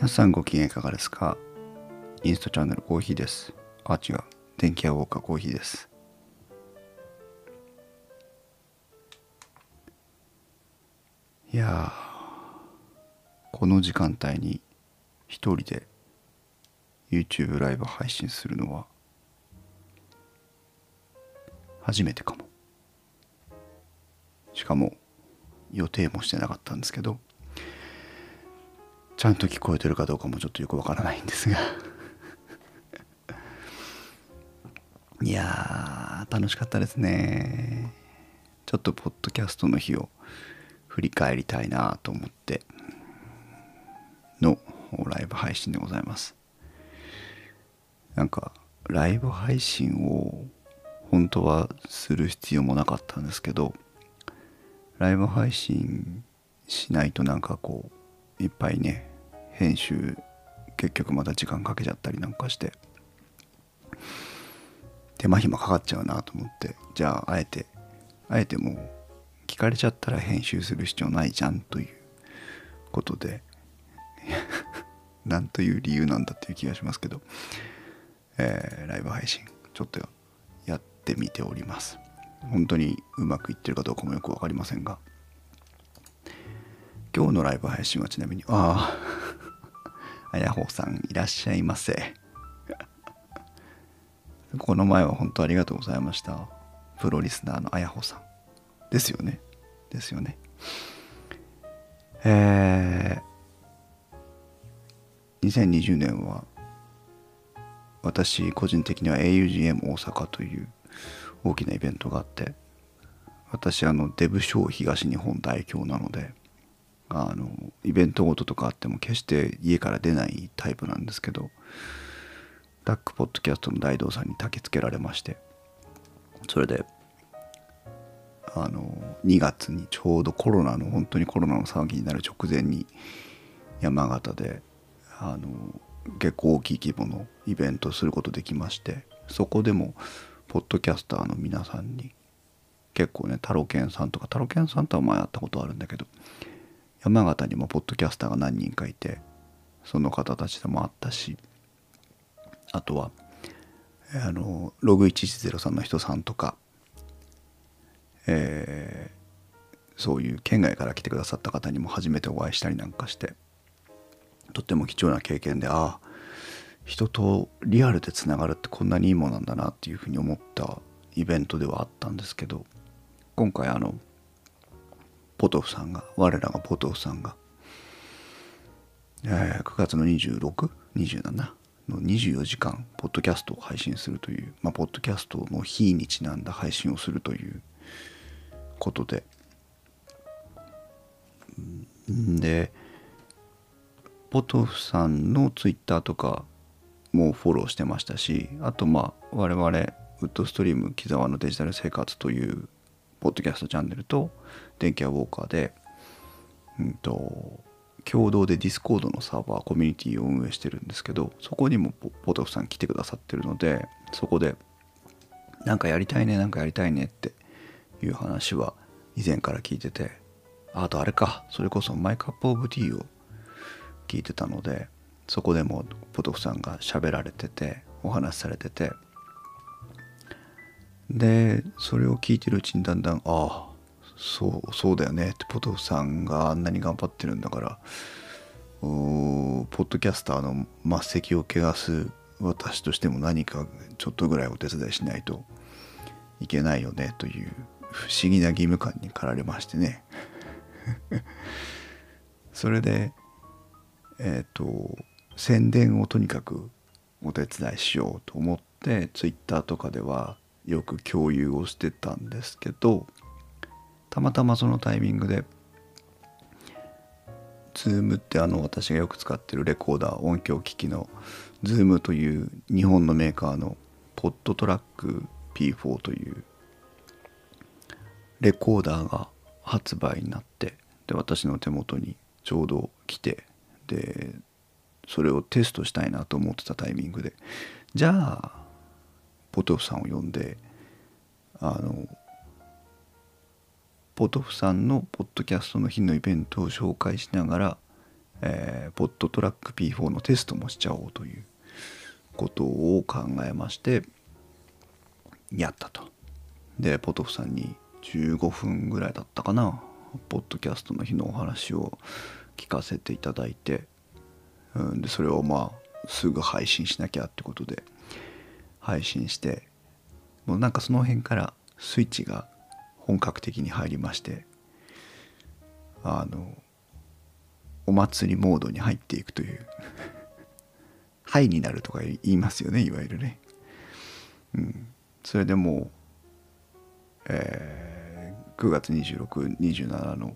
皆さんご機嫌いかがですか？インストチャンネルコーヒーです。あ、違う。電気屋ウォーカーコーヒーです。いやー、この時間帯に一人で YouTube ライブ配信するのは初めてかも。しかも予定もしてなかったんですけど、ちゃんと聞こえてるかどうかもちょっとよくわからないんですが。いやー楽しかったですね。ちょっとポッドキャストの日を振り返りたいなと思って。のライブ配信でございます。なんかライブ配信を本当はする必要もなかったんですけどライブ配信しないとなんかこういっぱいね編集結局また時間かけちゃったりなんかして。手間暇かかっちゃうなと思って。じゃああえてあえてもう聞かれちゃったら編集する必要ないじゃんということで。なんという理由なんだっていう気がしますけど、えーライブ配信ちょっとやってみております。本当にうまくいってるかどうかもよく分かりませんが。今日のライブ配信はちなみにあああやほさんいらっしゃいませ。この前は本当ありがとうございました。プロリスナーのあやほさん。ですよね。ですよね。えー、2020年は私個人的には augm 大阪という大きなイベントがあって私あのデブショー東日本代表なのであのイベントごととかあっても決して家から出ないタイプなんですけどダックポッドキャストの大道さんに焚きつけられましてそれであの2月にちょうどコロナの本当にコロナの騒ぎになる直前に山形であの結構大きい規模のイベントをすることできましてそこでもポッドキャスターの皆さんに結構ねタロケンさんとかタロケンさんとは前会ったことあるんだけど山形にもポッドキャスターが何人かいてその方たちでもあったしあとはあのログ110さんの人さんとか、えーそういう県外から来てくださった方にも初めてお会いしたりなんかしてとっても貴重な経験でああ人とリアルでつながるってこんなにいいものなんだなっていうふうに思ったイベントではあったんですけど今回あのポトフさんが我らがポトフさんが、えー9月の2627の24時間ポッドキャストを配信するという、まあ、ポッドキャストの日にちなんだ配信をするということで。でポトフさんのツイッターとかもフォローしてましたしあとまあ我々ウッドストリーム木沢のデジタル生活というポッドキャストチャンネルと電気屋ウォーカーで、うん、と共同で Discord のサーバーコミュニティを運営してるんですけどそこにもポトフさん来てくださってるのでそこでなんかやりたいねなんかやりたいねっていう話は以前から聞いててあとあれかそれこそマイカップオブティーを聞いてたのでそこでもポトフさんが喋られててお話しされててでそれを聞いてるうちにだんだんああそうそうだよねってポトフさんがあんなに頑張ってるんだからポッドキャスターの末席を汚す私としても何かちょっとぐらいお手伝いしないといけないよねという不思議な義務感に駆られましてね。それでえっ、と宣伝をとにかくお手伝いしようと思ってツイッターとかではよく共有をしてたんですけどたまたまそのタイミングで Zoom ってあの私がよく使ってるレコーダー音響機器の Zoom という日本のメーカーのポッドトラック P4 というレコーダーが発売になってで私の手元にちょうど来てでそれをテストしたいなと思ってたタイミングでじゃあポトフさんを呼んであのポトフさんのポッドキャストの日のイベントを紹介しながらえー、ポットトラック P4 のテストもしちゃおうということを考えましてやったと。でポトフさんに15分ぐらいだったかなポッドキャストの日のお話を聞かせていただいて、うん、でそれをまあすぐ配信しなきゃってことで配信してもうなんかその辺からスイッチが本格的に入りましてあのお祭りモードに入っていくという「はい」になるとか言いますよねいわゆるね。うん、それでもう、えー、9月2627の、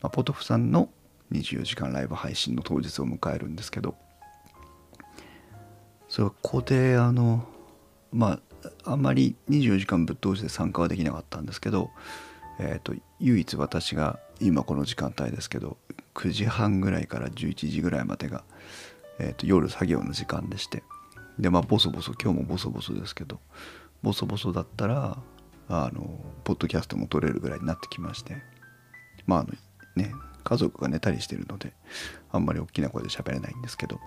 まあ、ポトフさんの24時間ライブ配信の当日を迎えるんですけどそこであのまああんまり24時間ぶっ通して参加はできなかったんですけど、えーと、唯一私が今この時間帯ですけど9時半ぐらいから11時ぐらいまでが、えーと、夜作業の時間でしてでまあボソボソ今日もボソボソですけどボソボソだったらあのポッドキャストも撮れるぐらいになってきましてまああのね家族が寝たりしてるのであんまり大きな声で喋れないんですけど。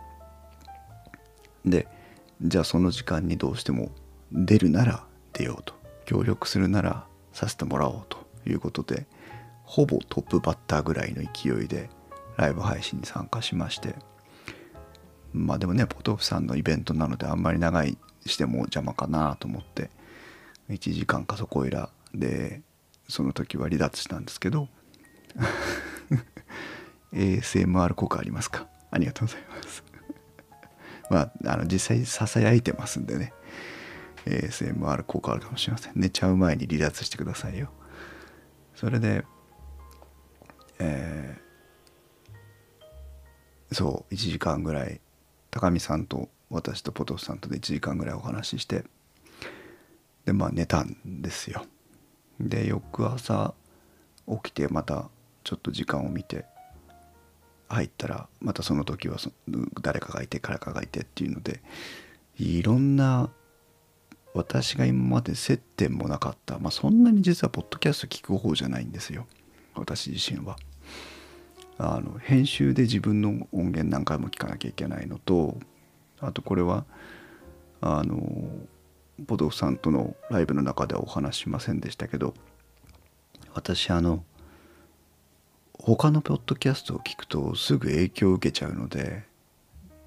でじゃあその時間にどうしても出るなら出ようと。協力するならさせてもらおうということでほぼトップバッターぐらいの勢いでライブ配信に参加しまして。まあでもねポトフさんのイベントなのであんまり長いしても邪魔かなと思って1時間かそこいらでその時は離脱したんですけど。ASMR 効果ありますか？ありがとうございます。まああの実際ささやいてますんでね。ASMR 効果あるかもしれません。寝ちゃう前に離脱してくださいよ。それでえー、そう1時間ぐらい高見さんと私とポトフさんとで1時間ぐらいお話ししてでまあ寝たんですよ。で翌朝起きてまたちょっと時間を見て入ったらまたその時はそ誰かがいて誰かがいてっていうのでいろんな私が今まで接点もなかった、まあ、そんなに実はポッドキャスト聞く方じゃないんですよ私自身は。あの編集で自分の音源何回も聞かなきゃいけないのとあとこれはあのポドフさんとのライブの中ではお話しませんでしたけど私あの他のポッドキャストを聞くとすぐ影響を受けちゃうので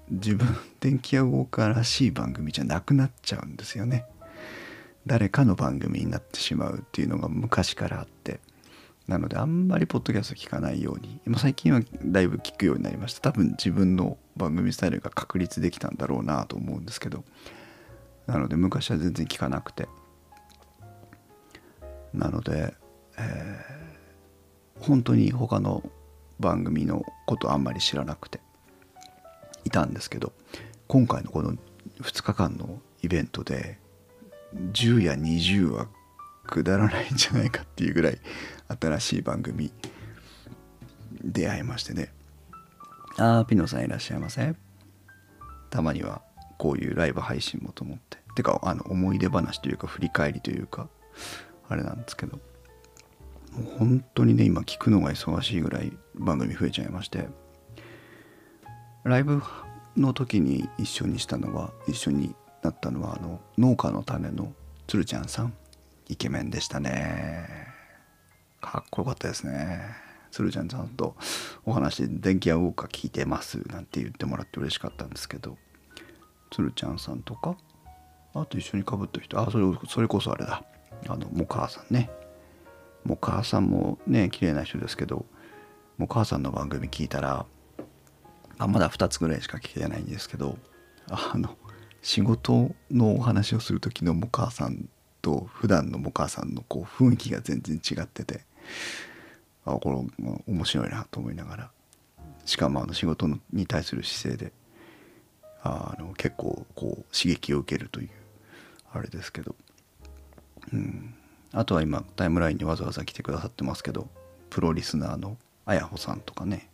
自分電気屋ウォーカーらしい番組じゃなくなっちゃうんですよね。誰かの番組になってしまうっていうのが昔からあって。なのであんまりポッドキャスト聞かないように。最近はだいぶ聞くようになりました。多分自分の番組スタイルが確立できたんだろうなと思うんですけど。なので昔は全然聞かなくて。なので、本当に他の番組のことあんまり知らなくていたんですけど今回のこの2日間のイベントで10や20はくだらないんじゃないかっていうぐらい新しい番組出会いましてね。ああピノさんいらっしゃいませ。たまにはこういうライブ配信もと思って。てかあの思い出話というか振り返りというかあれなんですけど。もう本当にね今聞くのが忙しいぐらい番組増えちゃいましてライブの時に一緒にしたのは一緒になったのはあの農家の種のつるちゃんさん。イケメンでしたね。かっこよかったですね。鶴ちゃんちゃんとお話で電気屋ウォーカー聞いてますなんて言ってもらって嬉しかったんですけど鶴ちゃんさんとかあと一緒にかぶった人あそれそれこそあれだ。あのもかあさんね。もかあさんもね綺麗な人ですけどもかあさんの番組聞いたらあまだ2つぐらいしか聞けないんですけどあの仕事のお話をする時のもかあさんと普段のお母さんのこう雰囲気が全然違っててあこれ面白いなと思いながらしかもあの仕事に対する姿勢であの結構こう刺激を受けるというあれですけど、うん、あとは今タイムラインにわざわざ来てくださってますけどプロリスナーのあやほさんとかね。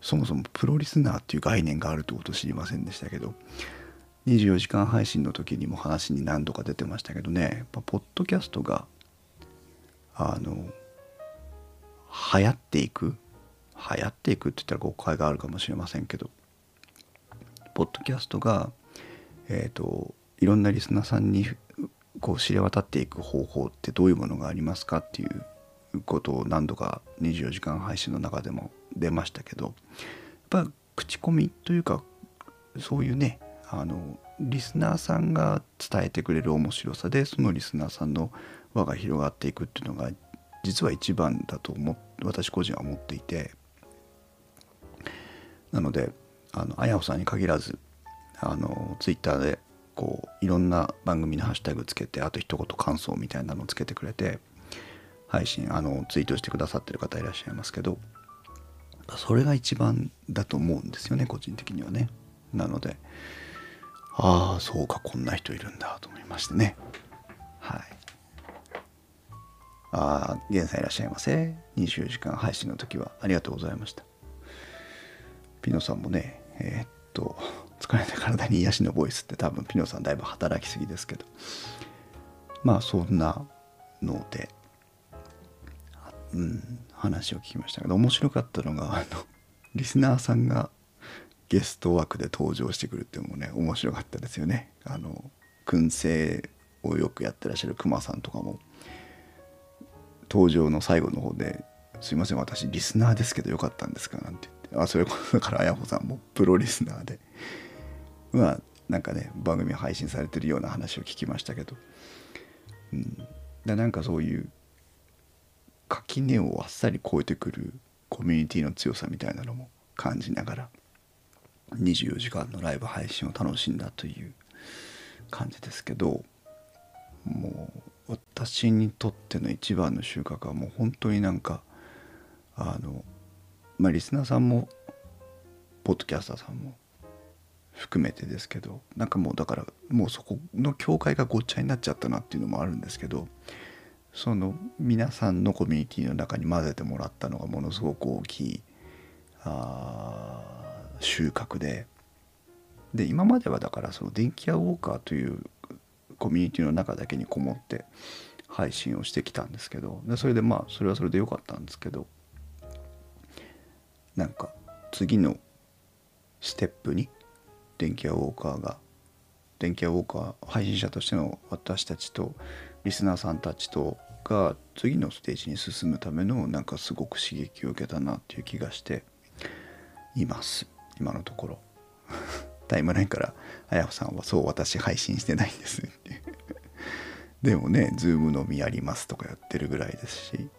そもそもプロリスナーっていう概念があるってこと知りませんでしたけど24時間配信の時にも話に何度か出てましたけどね。やっぱポッドキャストがあの流行っていく流行っていくって言ったら誤解があるかもしれませんけどポッドキャストがえっ、といろんなリスナーさんにこう知れ渡っていく方法ってどういうものがありますかっていうことを何度か24時間配信の中でも出ましたけどやっぱ口コミというかそういうねあのリスナーさんが伝えてくれる面白さでそのリスナーさんの輪が広がっていくっていうのが実は一番だと思私個人は思っていて。なのであのあやほさんに限らずあのツイッターでこういろんな番組のハッシュタグつけてあと一言感想みたいなのをつけてくれて配信あのツイートしてくださってる方いらっしゃいますけどそれが一番だと思うんですよね個人的にはね。なのでああそうかこんな人いるんだと思いましてね。はい。ああ源さんいらっしゃいませ。24時間配信の時はありがとうございました。ピノさんもねえー、っと疲れた体に癒しのボイスって多分ピノさんだいぶ働きすぎですけど。まあそんなので。うん話を聞きましたけど面白かったのがあのリスナーさんがゲスト枠で登場してくるっていうのもね面白かったですよね。あの燻製をよくやってらっしゃるクマさんとかも登場の最後の方で「すいません私リスナーですけどよかったんですか?」なんて言って。あそれこそだからあやほさんもプロリスナーで。まあなんかね番組配信されてるような話を聞きましたけど、うん、でなんかそういう垣根をあっさり越えてくるコミュニティの強さみたいなのも感じながら24時間のライブ配信を楽しんだという感じですけどもう私にとっての一番の収穫はもう本当になんかあのまあリスナーさんもポッドキャスターさんも含めてですけどなんかもうだからもうそこの境界がごっちゃになっちゃったなっていうのもあるんですけどその皆さんのコミュニティの中に混ぜてもらったのがものすごく大きいあ収穫でで今まではだからその電気屋ウォーカーというコミュニティの中だけにこもって配信をしてきたんですけどでそれでまあそれはそれで良かったんですけどなんか次のステップに電気屋ウォーカーが電気屋ウォーカー配信者としての私たちとリスナーさんたちとが次のステージに進むためのなんかすごく刺激を受けたなっていう気がしています。今のところ。タイムラインからあやほさんはそう私配信してないんですって。でもね Zoom のみやりますとかやってるぐらいですし。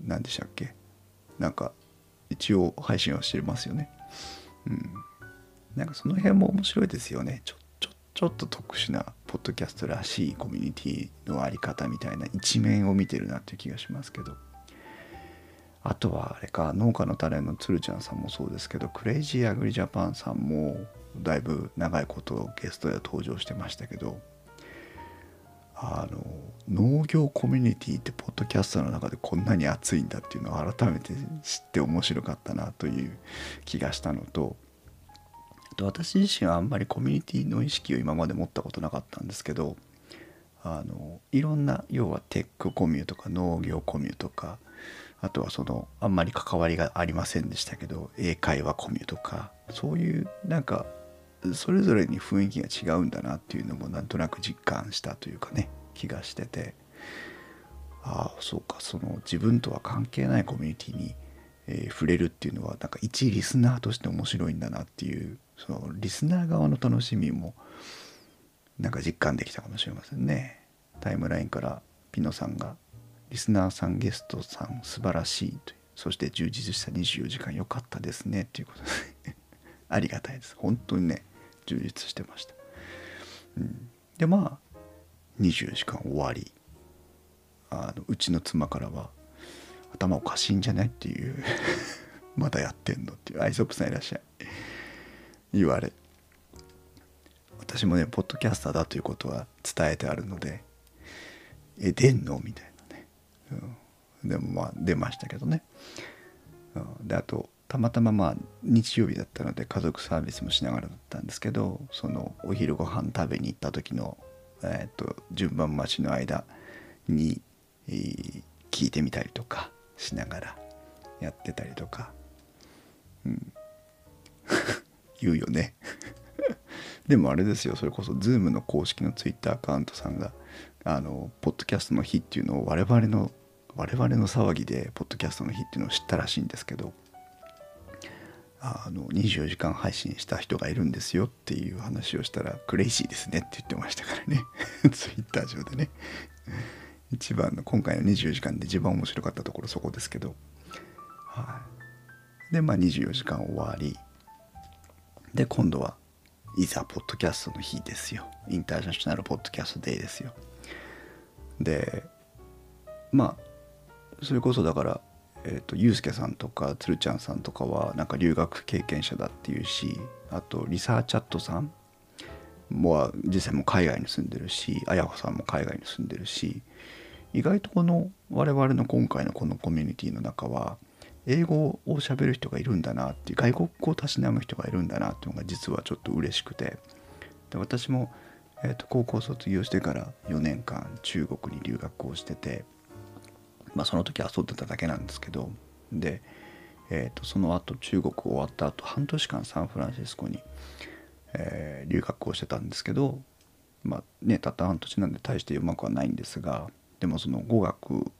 何でしたっけ？なんか一応配信はしてますよね。うん。なんかその辺も面白いですよね。ちょちょちょっと特殊なポッドキャストらしいコミュニティのあり方みたいな一面を見てるなっていう気がしますけど。あとはあれか農家の種のつるちゃんさんもそうですけどクレイジーアグリジャパンさんもだいぶ長いことゲストで登場してましたけどあの農業コミュニティってポッドキャストの中でこんなに熱いんだっていうのを改めて知って面白かったなという気がしたのと私自身はあんまりコミュニティの意識を今まで持ったことなかったんですけどあのいろんな要はテックコミュとか農業コミュとかあとはそのあんまり関わりがありませんでしたけど英会話コミュとかそういうなんかそれぞれに雰囲気が違うんだなっていうのもなんとなく実感したというかね気がしてて。ああそうかその自分とは関係ないコミュニティに、えー、触れるっていうのはなんか一リスナーとして面白いんだなっていうそのリスナー側の楽しみもなんか実感できたかもしれませんね。タイムラインからピノさんがリスナーさんゲストさん素晴らしいとそして充実した24時間良かったですね。っていうことで。ありがたいです。本当にね充実してました、うん、でまあ24時間終わり。あのうちの妻からは頭おかしいんじゃないっていう。まだやってんのっていう。アイソップさんいらっしゃい。言われ。私もねポッドキャスターだということは伝えてあるのでえ出んの？みたいなね、うん、でもまあ出ましたけどね、うん、であとたまたままあ日曜日だったので家族サービスもしながらだったんですけどそのお昼ご飯食べに行った時の、えーと、順番待ちの間に、えー、聞いてみたりとかしながらやってたりとか。うん。言うよね。でもあれですよそれこそ Zoom の公式の Twitter アカウントさんがあのポッドキャストの日っていうのを我々の我々の騒ぎでポッドキャストの日っていうのを知ったらしいんですけどあの24時間配信した人がいるんですよっていう話をしたらクレイジーですねって言ってましたからね。Twitter 上でね。一番の今回の24時間で一番面白かったところそこですけど。はい。でまあ24時間終わり。で今度はいざポッドキャストの日ですよ。インターナショナルポッドキャストデーですよ。でまあそれこそだからえーと、ゆうすけさんとかつるちゃんさんとかはなんか留学経験者だっていうしあとリサーチャットさんもは実際も海外に住んでるしあやほさんも海外に住んでるし意外とこの我々の今回のこのコミュニティの中は英語を喋る人がいるんだなっていう外国語をたしなむ人がいるんだなっていうのが実はちょっと嬉しくて。で私も、えーと高校卒業してから4年間中国に留学をしててまあ、その時遊んでただけなんですけどで、えー、とその後中国終わった後半年間サンフランシスコに、えー、留学をしてたんですけどまあねたった半年なんで大してうまくはないんですがでもその語学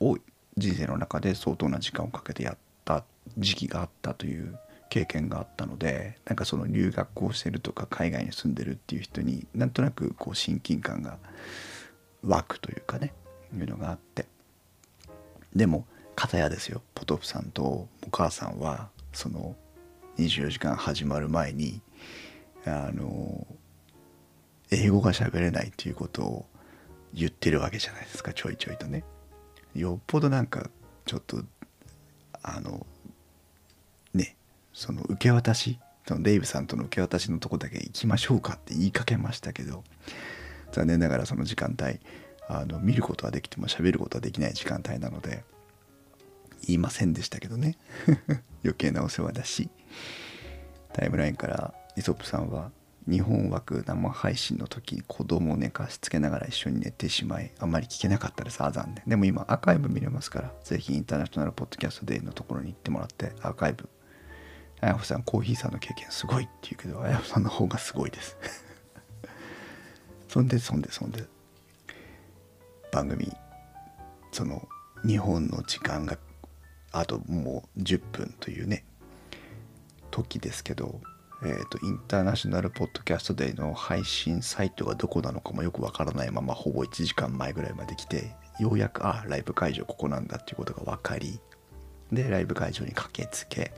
を人生の中で相当な時間をかけてやった時期があったという経験があったのでなんかその留学をしてるとか海外に住んでるっていう人になんとなくこう親近感が湧くというかねいうのがあってでも片やですよポトフさんとお母さんはその24時間始まる前にあの英語が喋れないっていうことを言ってるわけじゃないですかちょいちょいとね。よっぽどなんかちょっとあのねその受け渡しそのデイブさんとの受け渡しのとこだけ行きましょうかって言いかけましたけど残念ながらその時間帯あの見ることはできても喋ることはできない時間帯なので言いませんでしたけどね。余計なお世話だしタイムラインからイソップさんは日本枠生配信の時に子供を寝かしつけながら一緒に寝てしまいあんまり聞けなかったですあ残念でも今アーカイブ見れますからぜひインターナショナルポッドキャストデーのところに行ってもらってアーカイブあやほさんコーヒーさんの経験すごいって言うけどあやほさんの方がすごいですそんでそんでそんで番組その日本の時間があともう10分というね時ですけど、えーと、インターナショナルポッドキャストデーの配信サイトがどこなのかもよくわからないままほぼ1時間前ぐらいまで来てようやくあライブ会場ここなんだっていうことが分かりでライブ会場に駆けつけ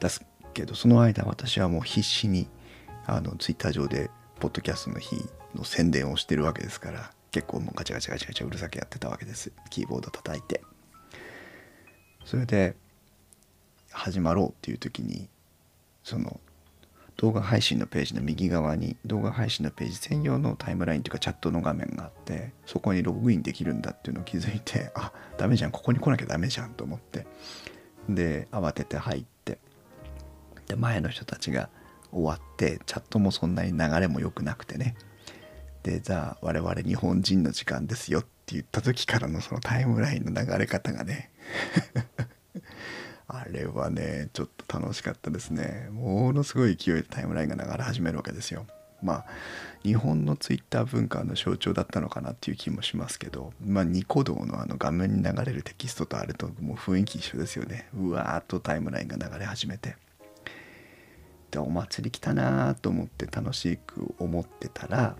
出すけどその間私はもう必死にあのツイッター上でポッドキャストの日の宣伝をしてるわけですから結構もうガチャガチャガチャガチャうるさくやってたわけです。キーボード叩いて。それで始まろうっていう時にその動画配信のページの右側に動画配信のページ専用のタイムラインというかチャットの画面があってそこにログインできるんだっていうのを気づいてあダメじゃんここに来なきゃダメじゃんと思ってで慌てて入ってで前の人たちが終わってチャットもそんなに流れも良くなくてねでじゃあ我々日本人の時間ですよって言った時からのそのタイムラインの流れ方がねあれはねちょっと楽しかったですね。ものすごい勢いでタイムラインが流れ始めるわけですよ。まあ日本のツイッター文化の象徴だったのかなっていう気もしますけどまあニコ動のあの画面に流れるテキストとあれともう雰囲気一緒ですよね。うわーっとタイムラインが流れ始めて。でお祭り来たなーと思って楽しく思ってたら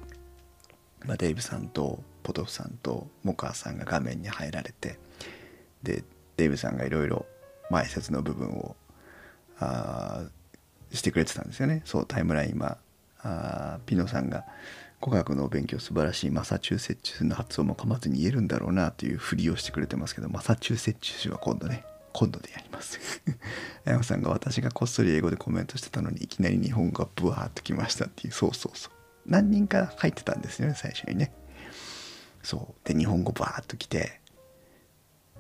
まあ、デイブさんとポトフさんとモカーさんが画面に入られてでデイブさんがいろいろ前説の部分をあしてくれてたんですよね。そうタイムライン今あピノさんが語学の勉強素晴らしいマサチューセッチュの発音も噛まずに言えるんだろうなというふりをしてくれてますけどマサチューセッチュは今度ね今度でやります。山さんが私がこっそり英語でコメントしてたのにいきなり日本語がブワーッときましたっていうそうそうそう。何人か入ってたんですよね最初にね。そう。で日本語バーッと来て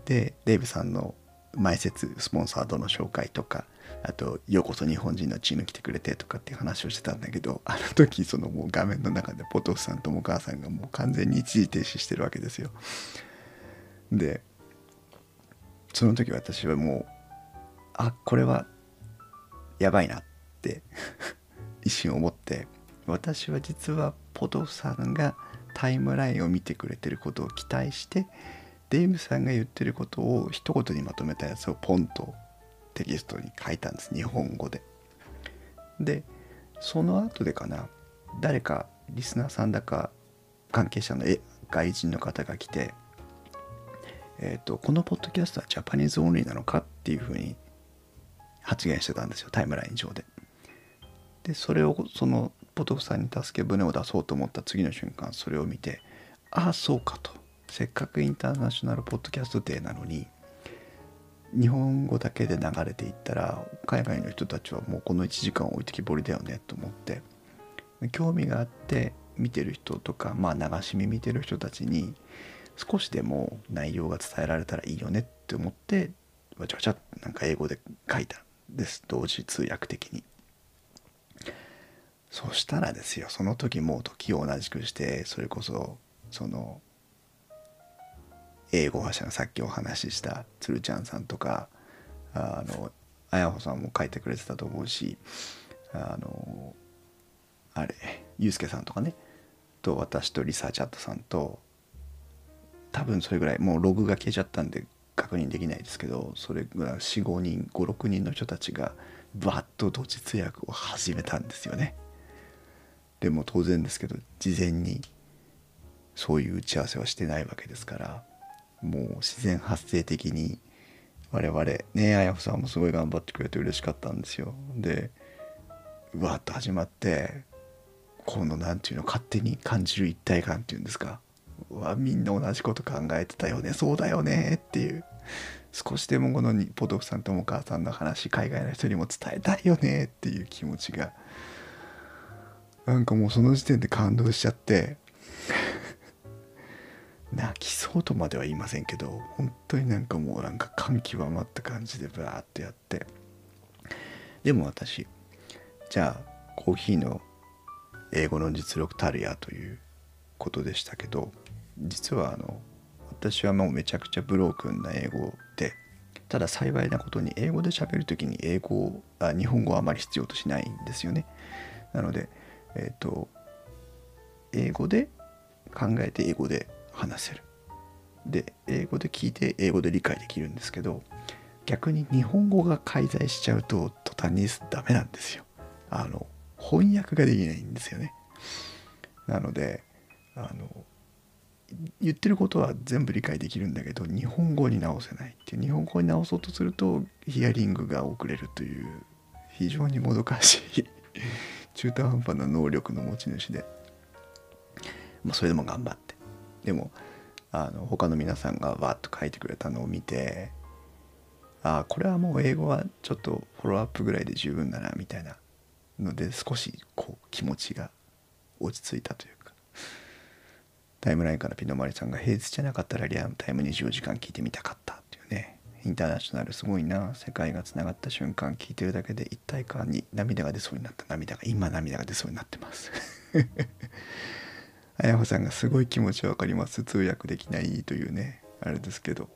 でデイブさんの前説スポンサードの紹介とかあと「ようこそ日本人のチーム来てくれて」とかっていう話をしてたんだけどあの時そのもう画面の中でポトフさんともお母さんがもう完全に一時停止してるわけですよ。でその時私はもうあこれはやばいなって 一瞬思って私は実はポトフさんがタイムラインを見てくれてることを期待してデイブさんが言ってることを一言にまとめたやつをポンとテキストに書いたんです日本語で。でその後でかな誰かリスナーさんだか関係者の外人の方が来て、えーと、このポッドキャストは Japanese only なのかっていうふうに発言してたんですよタイムライン上で。でそれをそのポトフさんに助け舟を出そうと思った次の瞬間それを見てああそうかとせっかく International Podcast Day なのに日本語だけで流れていったら海外の人たちはもうこの1時間置いてきぼりだよねと思って興味があって見てる人とかまあ流し見見てる人たちに少しでも内容が伝えられたらいいよねって思ってわちゃわちゃなんか英語で書いたんです同時通訳的に。そしたらですよその時も時を同じくしてそれこそその英語話者のさっきお話しした鶴ちゃんさんとかあのあやほさんも書いてくれてたと思うしあのあれゆうすけさんとかねと私とリサーチャットさんと多分それぐらいもうログが消えちゃったんで確認できないですけどそれぐらい45人56人の人たちがバッと同時通訳を始めたんですよね。でも当然ですけど事前にそういう打ち合わせはしてないわけですからもう自然発生的に我々ねあやふさんもすごい頑張ってくれて嬉しかったんですよ。でうわっと始まってこの何て言うの勝手に感じる一体感っていうんですか。うわみんな同じこと考えてたよね。そうだよね。っていう。少しでもこのポトフさんともお母さんの話海外の人にも伝えたいよね。っていう気持ちがなんかもうその時点で感動しちゃって。泣きそうとまでは言いませんけど本当になんかもうなんか感極まった感じでバーッとやって。でも私じゃあコーヒーの英語の実力たるやということでしたけど実はあの私はもうめちゃくちゃブロークンな英語でただ幸いなことに英語で喋る時に英語あ日本語はあまり必要としないんですよね。なのでえっ、ー、と英語で考えて英語で話せる。で英語で聞いて英語で理解できるんですけど逆に日本語が介在しちゃうと途端にダメなんですよ。あの翻訳ができないんですよね。なのであの言ってることは全部理解できるんだけど日本語に直せないって日本語に直そうとするとヒアリングが遅れるという非常にもどかしい 中途半端な能力の持ち主で、まあ、それでも頑張って。でもあの他の皆さんがわっと書いてくれたのを見てああこれはもう英語はちょっとフォローアップぐらいで十分だなみたいなので少しこう気持ちが落ち着いたというか。タイムラインからピノマリさんが平日じゃなかったらリアルタイム24時間聞いてみたかったっていうね。インターナショナルすごいな。世界がつながった瞬間聞いてるだけで一体感に涙が出そうになった。涙が今涙が出そうになってます。あやほさんがすごい気持ちわかります。通訳できないというね。あれですけど。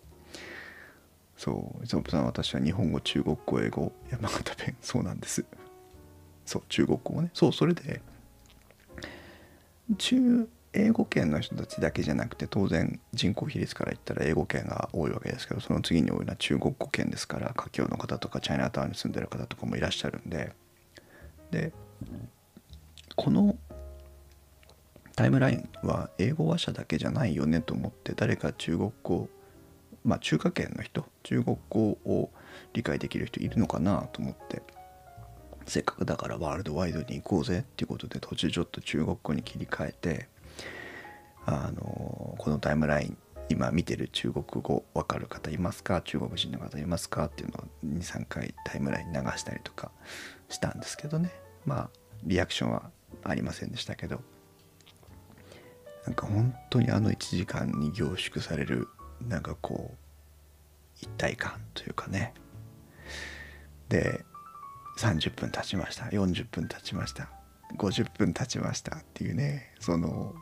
そう。磯部さん私は日本語中国語英語山形弁。そうなんです。そう中国語もね。そうそれで中英語圏の人たちだけじゃなくて当然人口比率から言ったら英語圏が多いわけですけどその次に多いのは中国語圏ですから華僑の方とかチャイナタウンに住んでる方とかもいらっしゃるんで。でこのタイムラインは英語話者だけじゃないよねと思って誰か中国語まあ中華圏の人中国語を理解できる人いるのかなと思ってせっかくだからワールドワイドに行こうぜっていうことで途中ちょっと中国語に切り替えてあのこのタイムライン今見てる中国語わかる方いますか？中国人の方いますか？っていうのを23回タイムライン流したりとかしたんですけどね。まあリアクションはありませんでしたけど。なんか本当にあの1時間に凝縮されるなんかこう一体感というかね。で30分経ちました40分経ちました50分経ちましたっていうねその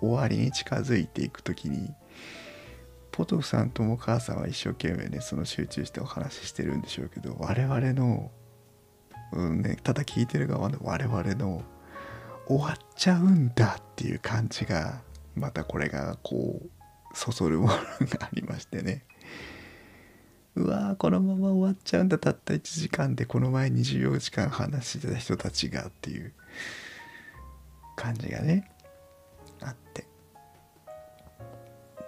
終わりに近づいていく時にポトフさんとも母さんは一生懸命ねその集中してお話ししてるんでしょうけど我々の、うんね、ただ聞いてる側の我々の終わっちゃうんだっていう感じがまたこれがこうそそるものがありましてね。うわーこのまま終わっちゃうんだたった1時間でこの前24時間話してた人たちがっていう感じがねあって。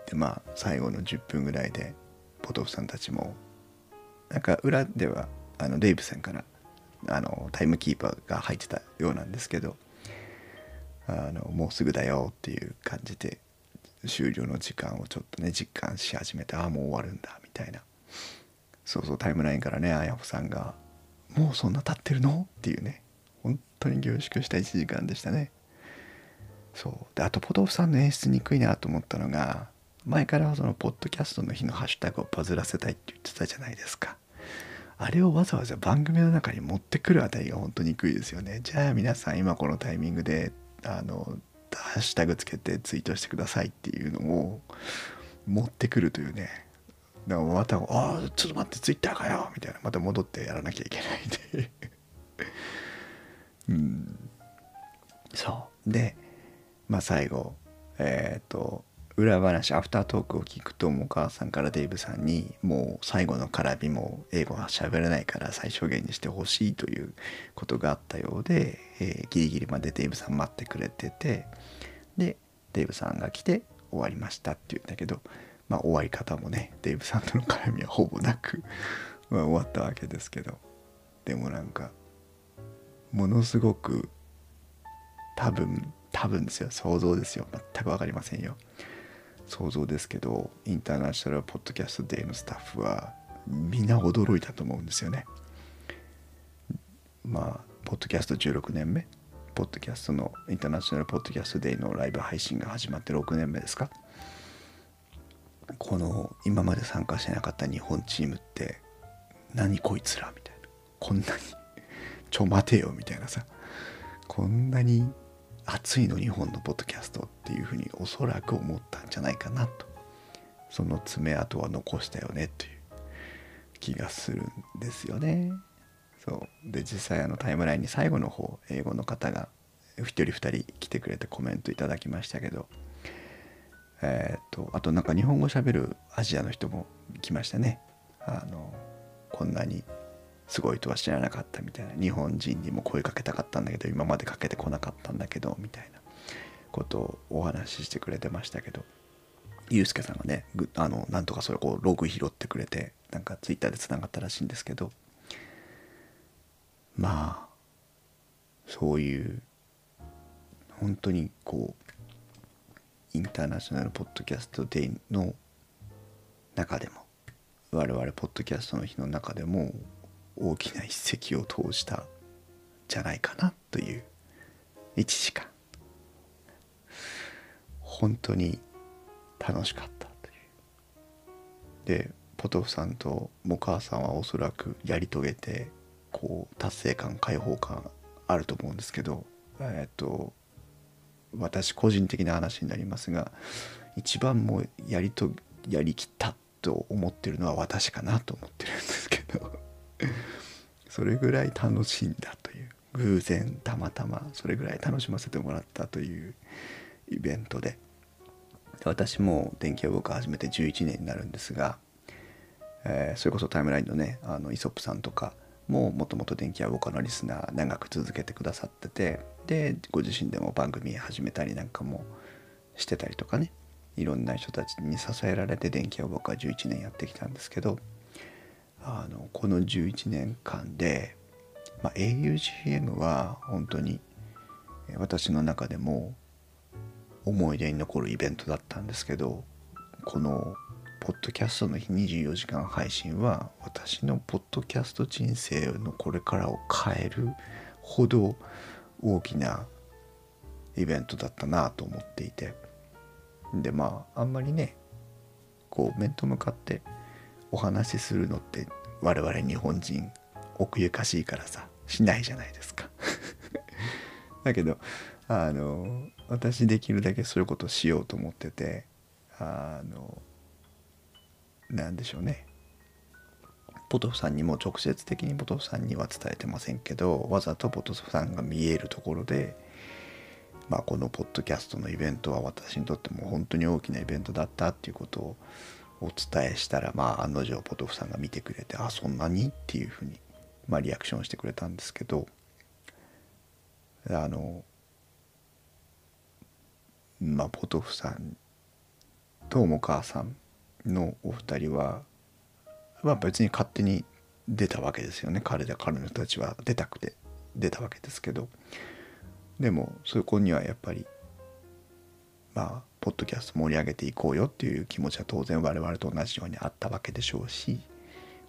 でまあ最後の10分ぐらいでポトフさんたちもなんか裏ではあのデイブさんからあのタイムキーパーが入ってたようなんですけどあのもうすぐだよっていう感じで終了の時間をちょっとね実感し始めてああもう終わるんだみたいな。そうそうタイムラインからねあやほさんが「もうそんな経ってるの?」っていうね。本当に凝縮した1時間でしたね。そう。であとポトフさんの演出にくいなと思ったのが前からそのポッドキャストの日のハッシュタグをバズらせたいって言ってたじゃないですか。あれをわざわざ番組の中に持ってくるあたりが本当にくいですよね。じゃあ皆さん今このタイミングであのハッシュタグつけてツイートしてくださいっていうのを持ってくるというねだからまた「ああちょっと待ってツイッターかよ」みたいな。また戻ってやらなきゃいけないで。うん。そう。でまあ最後えっ、ー、と裏話アフタートークを聞くともお母さんからデイブさんにもう最後の絡みも英語は喋れないから最小限にしてほしいということがあったようで、えー、ギリギリまでデイブさん待ってくれててでデイブさんが来て終わりましたって言うんだけどまあ終わり方もねデイブさんとの絡みはほぼなく ま、終わったわけですけどでもなんかものすごく多分多分ですよ。想像ですよ。全く分かりませんよ。想像ですけどインターナショナルポッドキャストデーのスタッフはみんな驚いたと思うんですよね。まあポッドキャスト16年目。ポッドキャストのインターナショナルポッドキャストデーのライブ配信が始まって6年目ですか。この今まで参加してなかった日本チームって何こいつら？みたいな。こんなに ちょ待てよみたいなさ。こんなに熱いの日本のポッドキャストっていうふうにおそらく思ったんじゃないかなと。その爪痕は残したよねという気がするんですよね。そうで実際あのタイムラインに最後の方英語の方が1人2人来てくれてコメントいただきましたけどえっ、とあとなんか日本語しゃべるアジアの人も来ましたね。あのこんなにすごいとは知らなかったみたいな日本人にも声かけたかったんだけど今までかけてこなかったんだけどみたいなことをお話ししてくれてましたけどゆうすけさんがねあのなんとかそれこうログ拾ってくれてなんかツイッターでつながったらしいんですけどまあそういう本当にこうインターナショナルポッドキャストデイの中でも我々ポッドキャストの日の中でも大きな一石を投じたじゃないかなという1時間本当に楽しかったというでポトフさんとモカーさんはおそらくやり遂げてこう達成感解放感あると思うんですけどえっと私個人的な話になりますが一番もうやりとやりきったと思ってるのは私かなと思ってるんですけど それぐらい楽しんだという偶然たまたまそれぐらい楽しませてもらったというイベントで私も電気予報始めて11年になるんですが、えー、それこそタイムラインのねあのイソップさんとかももともと電気屋ウォーカのリスナー長く続けてくださっててでご自身でも番組始めたりなんかもしてたりとかねいろんな人たちに支えられて電気屋ウォカ11年やってきたんですけどあのこの11年間で、まあ、augm は本当に私の中でも思い出に残るイベントだったんですけどこのポッドキャストの日24時間配信は私のポッドキャスト人生のこれからを変えるほど大きなイベントだったなと思っていて。でまああんまりねこう面と向かってお話しするのって我々日本人奥ゆかしいからさしないじゃないですか。だけどあの私できるだけそういうことしようと思っててあのなんでしょうね。ポトフさんにも直接的にポトフさんには伝えてませんけどわざとポトフさんが見えるところで、まあ、このポッドキャストのイベントは私にとっても本当に大きなイベントだったっていうことをお伝えしたら、まあ、案の定ポトフさんが見てくれてあそんなにっていうふうに、まあ、リアクションしてくれたんですけどあのまあポトフさんと重川さんのお二人はは別に勝手に出たわけですよね。彼ら彼女たちは出たくて出たわけですけど。でもそこにはやっぱりまあポッドキャスト盛り上げていこうよっていう気持ちは当然我々と同じようにあったわけでしょうし、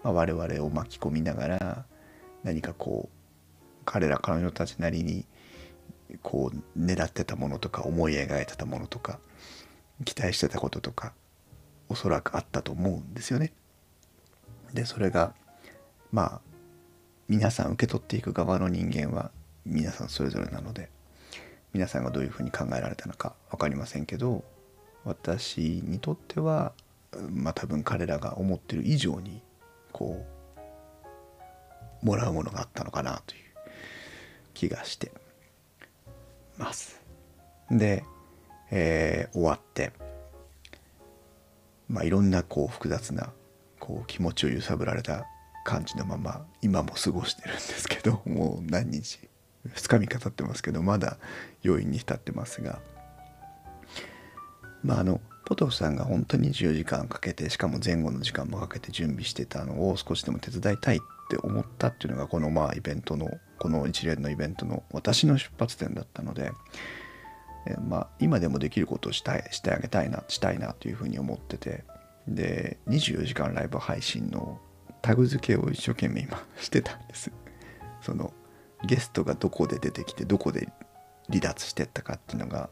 まあ、我々を巻き込みながら何かこう彼ら彼女たちなりにこう狙ってたものとか思い描いてたものとか期待してたこととかおそらくあったと思うんですよね。でそれがまあ皆さん受け取っていく側の人間は皆さんそれぞれなので皆さんがどういうふうに考えられたのか分かりませんけど私にとってはまあ多分彼らが思ってる以上にこうもらうものがあったのかなという気がしてます。で、えー、終わってまあいろんなこう複雑なこう気持ちを揺さぶられた感じのまま今も過ごしてるんですけど もう何日2日3日経ってますけどまだ余韻に浸ってますが。まああのポトフさんが本当に24時間かけてしかも前後の時間もかけて準備してたのを少しでも手伝いたいって思ったっていうのがこのまあイベントのこの一連のイベントの私の出発点だったので、えまあ今でもできることをしたいしてあげたいなしたいなというふうに思ってて。で24時間ライブ配信のタグ付けを一生懸命今 してたんです。そのゲストがどこで出てきてどこで離脱してったかっていうのが、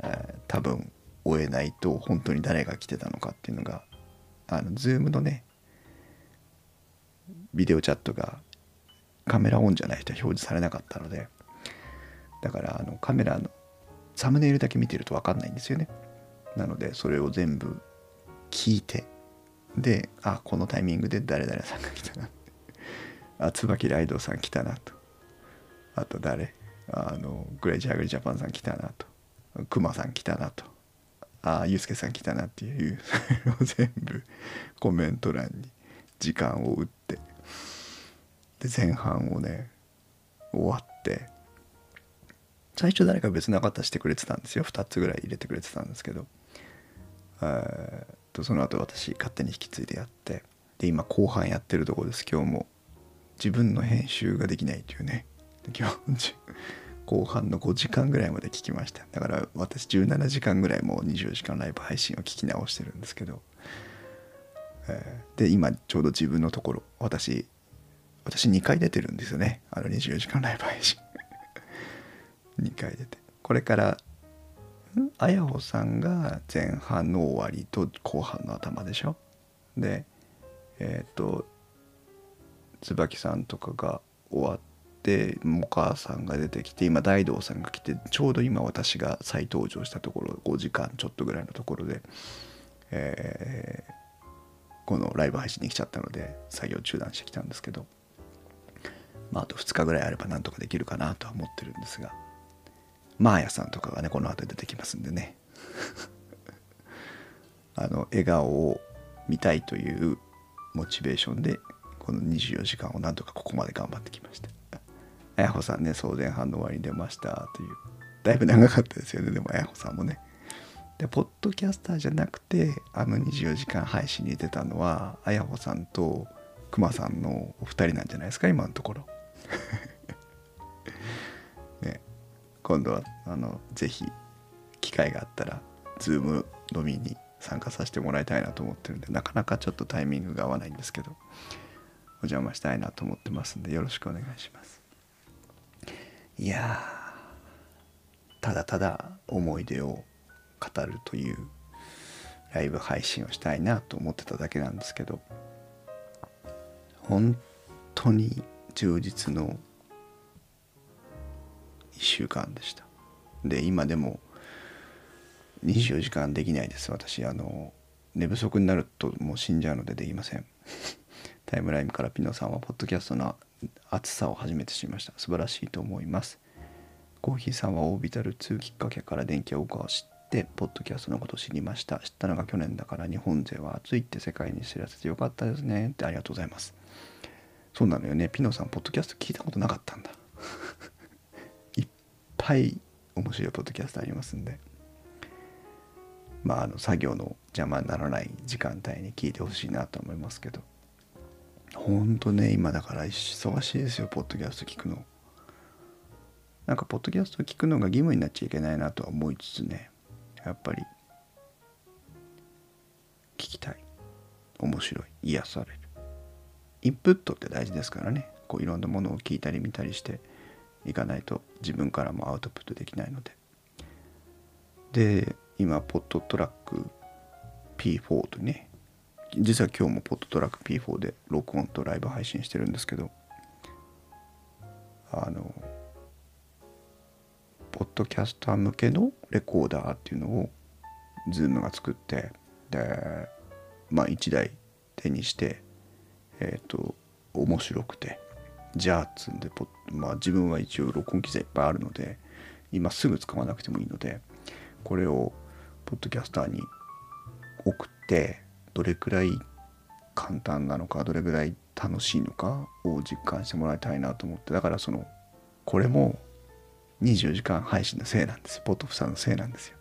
えー、多分追えないと本当に誰が来てたのかっていうのがあの Zoom のねビデオチャットがカメラオンじゃない人は表示されなかったのでだからあのカメラのサムネイルだけ見てると分かんないんですよね。なのでそれを全部聞いてであこのタイミングで誰々さんが来たなあ椿ライドさん来たなと。あと誰？あのグレイジャーグリジャパンさん来たなと。クマさん来たなと。あユースケさん来たなっていうそれを全部コメント欄に時間を打ってで前半をね終わって最初誰か別な方してくれてたんですよ。2つぐらい入れてくれてたんですけど。とその後私勝手に引き継いでやって。で今後半やってるとこです。今日も。自分の編集ができないというね。今日後半の5時間ぐらいまで聞きました。だから私17時間ぐらいもう24時間ライブ配信を聞き直してるんですけど、え、で今ちょうど自分のところ私私2回出てるんですよね。あの24時間ライブ配信。2回出て。これからあやほさんが前半の終わりと後半の頭でしょ？でえっ、ー、と椿さんとかが終わってもかさんが出てきて今大道さんが来てちょうど今私が再登場したところ5時間ちょっとぐらいのところで、えー、このライブ配信に来ちゃったので作業中断してきたんですけどまああと2日ぐらいあればなんとかできるかなとは思ってるんですがマーヤさんとかがねこの後出てきますんでね。あの笑顔を見たいというモチベーションでこの24時間をなんとかここまで頑張ってきました。あやほさんね総前半の終わりに出ましたというだいぶ長かったですよね。でもあやほさんもね。でポッドキャスターじゃなくてあの24時間配信に出たのはあやほさんとくまさんのお二人なんじゃないですか今のところ。今度はあのぜひ機会があったら Zoom 飲みに参加させてもらいたいなと思ってるんでなかなかちょっとタイミングが合わないんですけどお邪魔したいなと思ってますんでよろしくお願いします。いやただただ思い出を語るというライブ配信をしたいなと思ってただけなんですけど本当に充実の1週間でした。で今でも24時間できないです。私あの寝不足になるともう死んじゃうのでできません。タイムラインからピノさんはポッドキャストの熱さを初めて知りました。素晴らしいと思います。コーヒーさんはオービタル2きっかけから電気を動知ってポッドキャストのことを知りました。知ったのが去年だから日本勢は熱いって世界に知らせてよかったですね。ってありがとうございます。そうなのよね。ピノさんポッドキャスト聞いたことなかったんだ。ぱい。面白いポッドキャストありますんで。まああの作業の邪魔にならない時間帯に聞いてほしいなと思いますけど。ほんとね今だから忙しいですよポッドキャスト聞くの。なんかポッドキャスト聞くのが義務になっちゃいけないなとは思いつつねやっぱり。聞きたい。面白い。癒される。インプットって大事ですからね。こういろんなものを聞いたり見たりして。いかないと自分からもアウトプットできないので。で今ポッドトラック P4 とね実は今日もポッドトラック P4 で録音とライブ配信してるんですけどあのポッドキャスター向けのレコーダーっていうのを Zoom が作ってでまあ1台手にしてえっ、ー、と面白くて。じゃあつんでまあ自分は一応録音機材いっぱいあるので今すぐ使わなくてもいいのでこれをポッドキャスターに送ってどれくらい簡単なのかどれぐらい楽しいのかを実感してもらいたいなと思ってだからそのこれも24時間配信のせいなんですポッドフさんのせいなんですよ。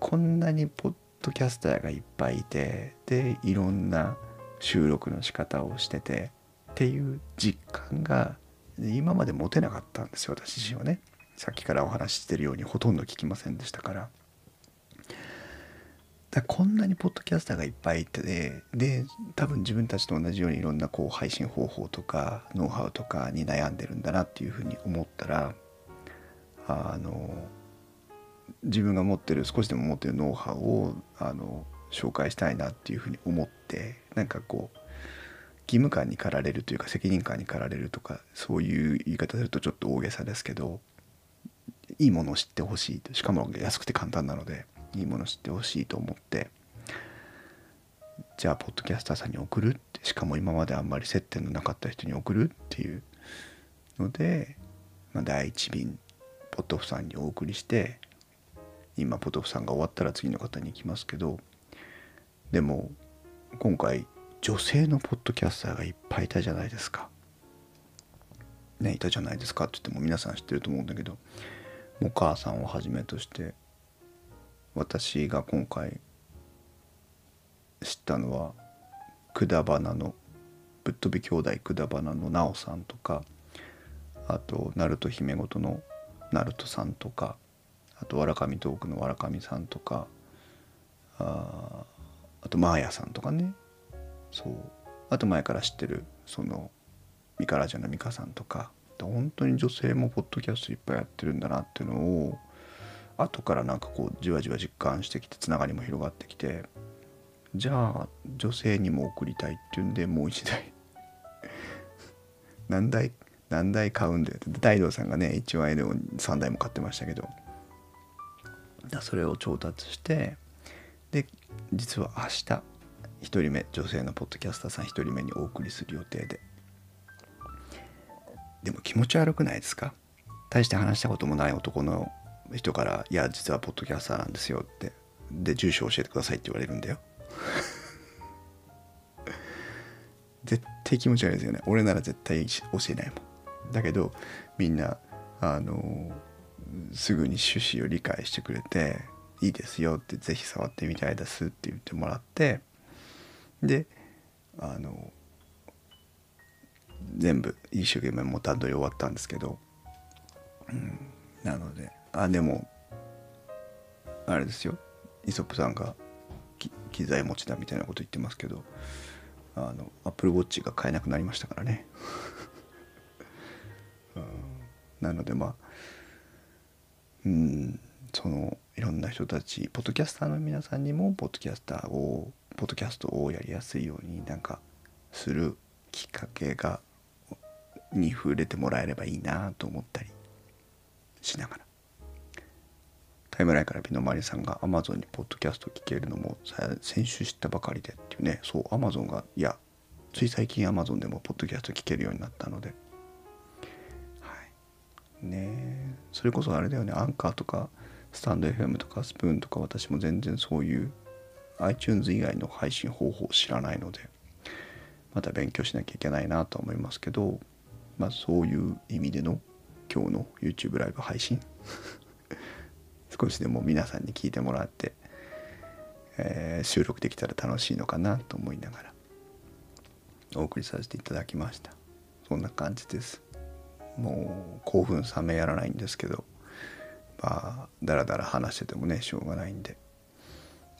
こんなにポッドキャスターがいっぱいいてでいろんな収録の仕方をしててっていう実感が今まで持てなかったんですよ私自身はね。さっきからお話ししてるようにほとんど聞きませんでしたから。だこんなにポッドキャスターがいっぱいいてでで多分自分たちと同じようにいろんなこう配信方法とかノウハウとかに悩んでるんだなっていうふうに思ったらあの自分が持ってる少しでも持ってるノウハウをあの紹介したいなっていうふうに思ってなんかこう義務感に駆られるというか責任感に駆られるとかそういう言い方するとちょっと大げさですけどいいものを知ってほしいしかも安くて簡単なのでいいものを知ってほしいと思ってじゃあポッドキャスターさんに送るってしかも今まであんまり接点のなかった人に送るっていうので、まあ、第一便ポッドフさんにお送りして今ポトフさんが終わったら次の方に行きますけどでも今回女性のポッドキャスターがいっぱいいたじゃないですか。ねいたじゃないですかって言っても皆さん知ってると思うんだけどお母さんをはじめとして私が今回知ったのはくだばなのぶっ飛び兄弟くだばなのなおさんとかあと鳴門姫ごとの鳴門さんとかあとわらかみトークのわらかみさんとかああとマーヤさんとかねそう。あと前から知ってるそのミカラジャのミカさんとか本当に女性もポッドキャストいっぱいやってるんだなっていうのを後からなんかこうじわじわ実感してきてつながりも広がってきてじゃあ女性にも送りたいっていうんでもう一台。何台何台買うんで大道さんがね1万円で3台も買ってましたけど。それを調達してで実は明日1人目女性のポッドキャスターさん1人目にお送りする予定で。でも気持ち悪くないですか？大して話したこともない男の人から「いや実はポッドキャスターなんですよ」って。で住所教えてくださいって言われるんだよ。絶対気持ち悪いですよね。俺なら絶対教えないもん。だけどみんなあのすぐに趣旨を理解してくれて「いいですよ」って「是非触ってみたいです」って言ってもらってであの全部一生懸命もう段取り終わったんですけど、うん、なのであでもあれですよ。イソップさんが機材持ちだみたいなこと言ってますけどあのアップルウォッチが買えなくなりましたからね、うん、なのでまあうんそのいろんな人たちポッドキャスターの皆さんにもポッドキャスターをポッドキャストをやりやすいようになんかするきっかけがに触れてもらえればいいなと思ったりしながら。タイムラインから美濃まりさんが Amazon にポッドキャスト聞けるのも先週知ったばかりでっていうねそう Amazon がいやつい最近 Amazon でもポッドキャスト聞けるようになったので。はい。ねそれこそあれだよね。アンカーとかスタンド FM とかスプーンとか私も全然そういう iTunes 以外の配信方法を知らないのでまた勉強しなきゃいけないなと思いますけどまあそういう意味での今日の YouTube ライブ配信 少しでも皆さんに聞いてもらって、えー、収録できたら楽しいのかなと思いながらお送りさせていただきました。そんな感じです。もう興奮冷めやらないんですけどまあだらだら話しててもねしょうがないんで、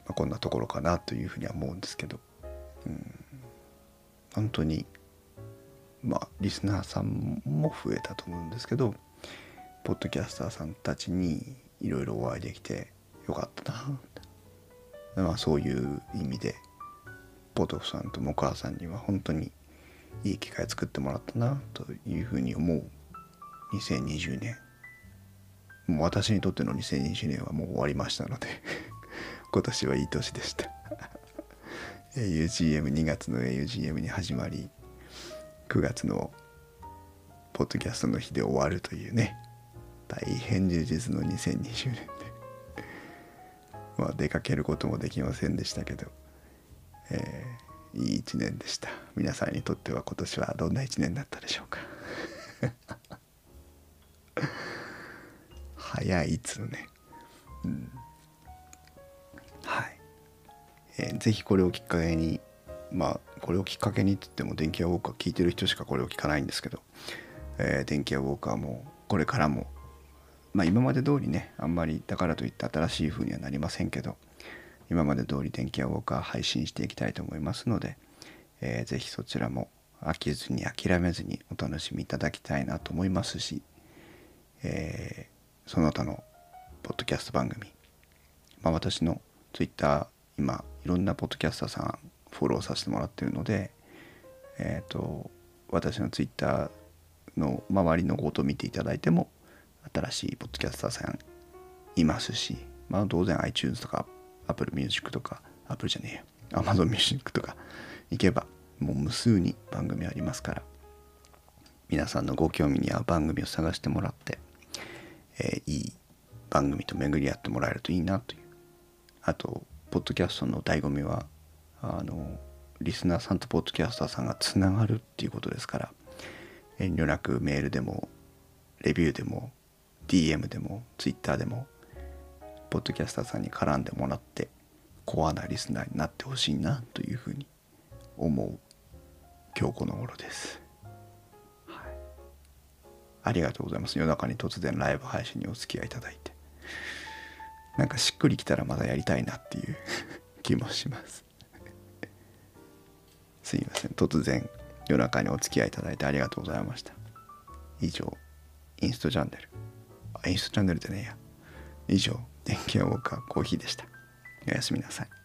まあ、こんなところかなというふうには思うんですけど。うん。本当にまあリスナーさんも増えたと思うんですけどポッドキャスターさんたちにいろいろお会いできてよかったなまあそういう意味でポトフさんとモカーさんには本当にいい機会作ってもらったなというふうに思う。2020年。もう私にとっての2020年はもう終わりましたので。今年はいい年でした。AUGM2 月の AUGM に始まり9月のポッドキャストの日で終わるというね。大変充実の2020年で。まあ出かけることもできませんでしたけど、えー、いい一年でした。皆さんにとっては今年はどんな一年だったでしょうか。早いっつうね。うん、えー、ぜひこれをきっかけにまあこれをきっかけにって言っても電気屋ウォーカー聞いてる人しかこれを聞かないんですけど、えー、電気屋ウォーカーもこれからもまあ今まで通りねあんまりだからといって新しい風にはなりませんけど今まで通り電気屋ウォーカー配信していきたいと思いますので、えー、ぜひそちらも飽きずに諦めずにお楽しみいただきたいなと思いますし、えー、その他のポッドキャスト番組、まあ、私の Twitter 今いろんなポッドキャスターさんフォローさせてもらってるので、え、ー、と私の Twitter の周りのことを見ていただいても新しいポッドキャスターさんいますし、まあ、当然 iTunes とか Apple Music とか Apple じゃねえよ Amazon Music とか行けばもう無数に番組ありますから皆さんのご興味に合う番組を探してもらって、えー、いい番組と巡り合ってもらえるといいなという。あとポッドキャストの醍醐味はあのリスナーさんとポッドキャスターさんがつながるっていうことですから遠慮なくメールでもレビューでも DM でも Twitter でもポッドキャスターさんに絡んでもらってコアなリスナーになってほしいなというふうに思う今日この頃です、はい、ありがとうございます。夜中に突然ライブ配信にお付き合いいただいて。なんかしっくりきたらまだやりたいなっていう 気もします。すいません。突然夜中にお付き合いいただいてありがとうございました。以上インストチャンネル。あインストチャンネルでねえや。以上電気屋ウォーカーコーヒーでした。おやすみなさい。